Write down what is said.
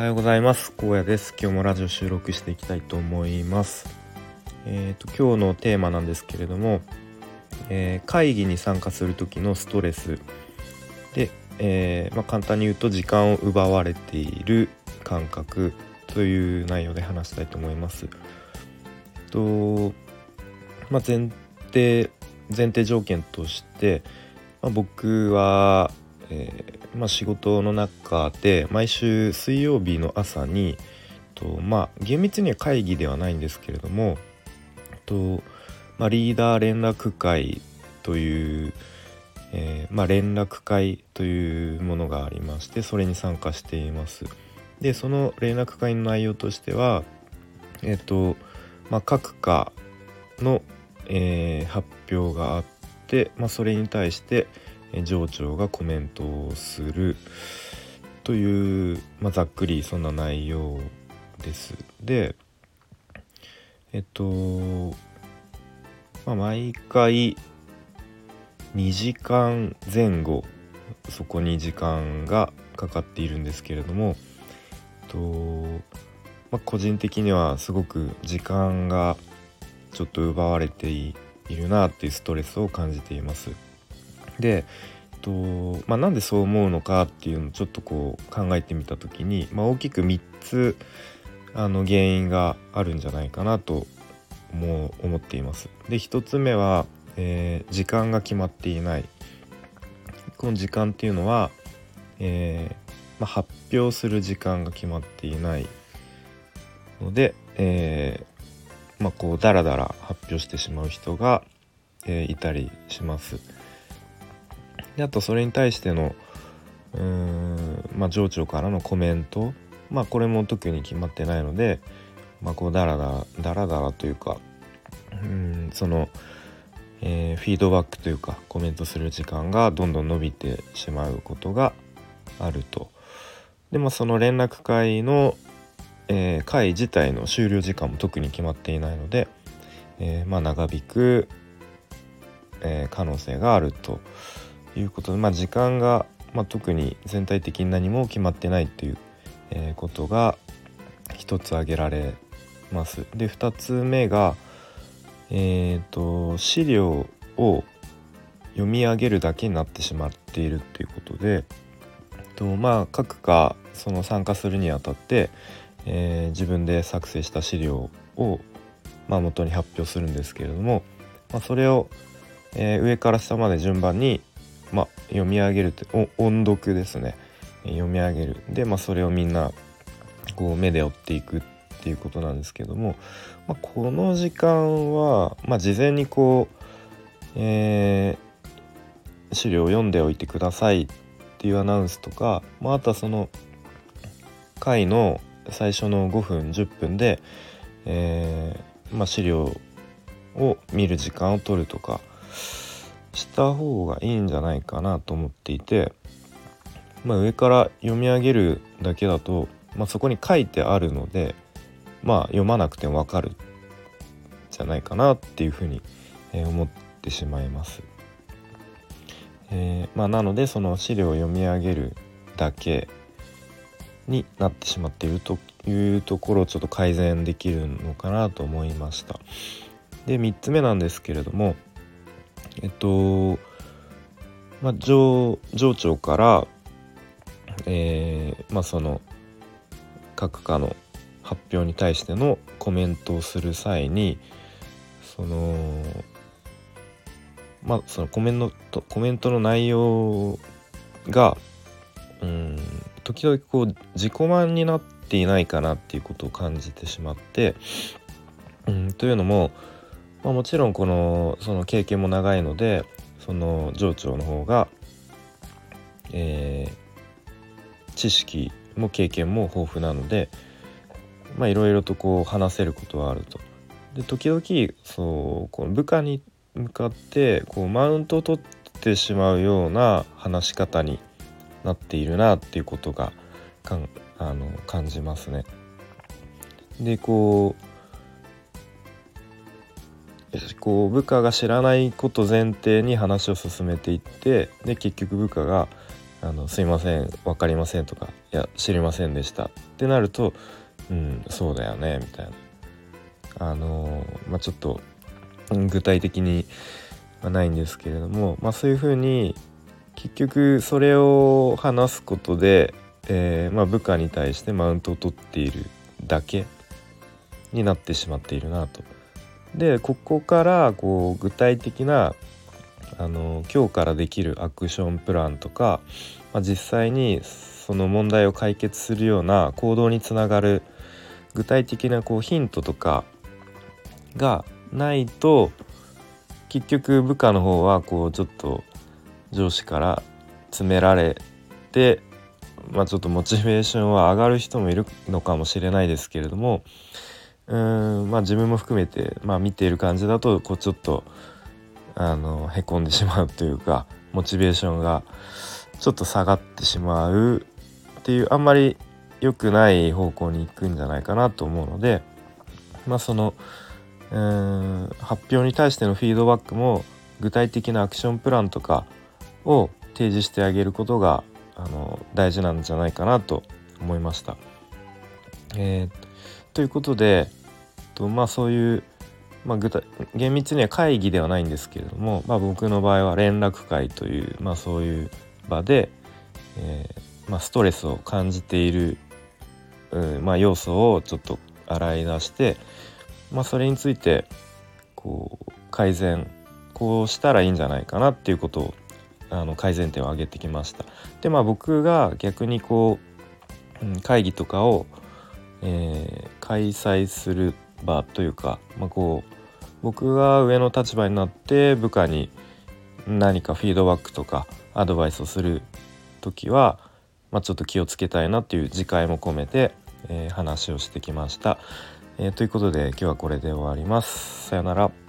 はようございます。荒野です。今日もラジオ収録していきたいと思います。えっ、ー、と今日のテーマなんですけれども、えー、会議に参加する時のストレス。で、えー、まあ、簡単に言うと時間を奪われている感覚という内容で話したいと思います。とまあ、前提前提条件として、まあ、僕はえー、まあ、仕事の中で毎週水曜日の朝にとまあ厳密には会議ではないんですけれどもと、まあ、リーダー連絡会という、えー、まあ、連絡会というものがありましてそれに参加しています。でその連絡会の内容としてはえ、ー、と、まあ、各課の、えー、発表があって、まあ、それに対して、上長がコメントをするという、まあ、ざっくりそんな内容です。でえっと、まあ、毎回2時間前後そこに時間がかかっているんですけれども、えっとまあ、個人的にはすごく時間がちょっと奪われているなっていうストレスを感じています。で、えっとまあ、なんでそう思うのかっていうのをちょっとこう考えてみた時に、まあ、大きく3つあの原因があるんじゃないかなと思思っています。で1つ目は、えー、時間が決まっていない。この時間っていうのは、えー、まあ、発表する時間が決まっていないので、えー、まあ、こうダラダラ発表してしまう人が、えいたりします。であとそれに対してのうーん、まあ、上長からのコメントまあこれも特に決まってないので、まあ、こうダラダラダラダラというかうんその、えー、フィードバックというかコメントする時間がどんどん伸びてしまうことがあると。でまあその連絡会の、えー、会自体の終了時間も特に決まっていないので、えー、まあ長引く、え可能性があると。いうことで、まあ、時間が、まあ、特に全体的に何も決まってないという、えー、ことが一つ挙げられます。で2つ目が、えーと、資料を読み上げるだけになってしまっているということで、とまあ、各課その参加するにあたって、えー、自分で作成した資料を、まあ、元に発表するんですけれども、まあ、それを、えー、上から下まで順番にまあ、読み上げるって音読ですね。読み上げる。で、まあ、それをみんなこう目で追っていくっていうことなんですけども、まあ、この時間は、まあ、事前にこう、えー、資料を読んでおいてくださいっていうアナウンスとか、まあ、あとはその回の最初の5分10分で、えーまあ、資料を見る時間を取るとかした方がいいんじゃないかなと思っていて、まあ、上から読み上げるだけだと、まあ、そこに書いてあるので、まあ、読まなくてもわかるじゃないかなっていうふうに、え思ってしまいます。えー、まあ、なのでその資料を読み上げるだけになってしまっているというところをちょっと改善できるのかなと思いました。で3つ目なんですけれどもえっと、まあ、上上長から、えー、まあ、その各課の発表に対してのコメントをする際にそのまあそのコメントコメントの内容がうん時々こう自己満になっていないかなっていうことを感じてしまって、うん、というのもまあ、もちろんこのその経験も長いのでその上長の方が、えー、知識も経験も豊富なのでまあいろいろとこう話せることはあると。で時々そうこの部下に向かってこうマウントを取ってしまうような話し方になっているなっていうことがかんあの感じますね。でこうこう部下が知らないこと前提に話を進めていってで結局部下が、あのすいません分かりませんとかいや知りませんでしたってなるとうんそうだよねみたいなあのまあちょっと具体的にはないんですけれども、まあ、そういうふうに結局それを話すことで、えー、まあ、部下に対してマウントを取っているだけになってしまっているなと。でここからこう具体的なあの今日からできるアクションプランとか、まあ、実際にその問題を解決するような行動につながる具体的なこうヒントとかがないと結局部下の方はこうちょっと上司から詰められてまあちょっとモチベーションは上がる人もいるのかもしれないですけれどもうーんまあ自分も含めて、まあ、見ている感じだとこうちょっとあのへこんでしまうというかモチベーションがちょっと下がってしまうっていうあんまり良くない方向に行くんじゃないかなと思うのでまあそのうん発表に対してのフィードバックも具体的なアクションプランとかを提示してあげることがあの大事なんじゃないかなと思いました。えー、ということでとまあそういう、まあ、具体厳密には会議ではないんですけれども、まあ、僕の場合は連絡会という、まあ、そういう場で、えー、まあ、ストレスを感じている、うんまあ、要素をちょっと洗い出してまあ、それについてこう改善こうしたらいいんじゃないかなっていうことをあの改善点を挙げてきました。でまあ僕が逆にこう、会議とかを、えー、開催する場というか、まあ、こう僕が上の立場になって部下に何かフィードバックとかアドバイスをする時は、まあ、ちょっと気をつけたいなっていう自戒も込めて、えー、話をしてきました。えー、ということで今日はこれで終わります。さよなら。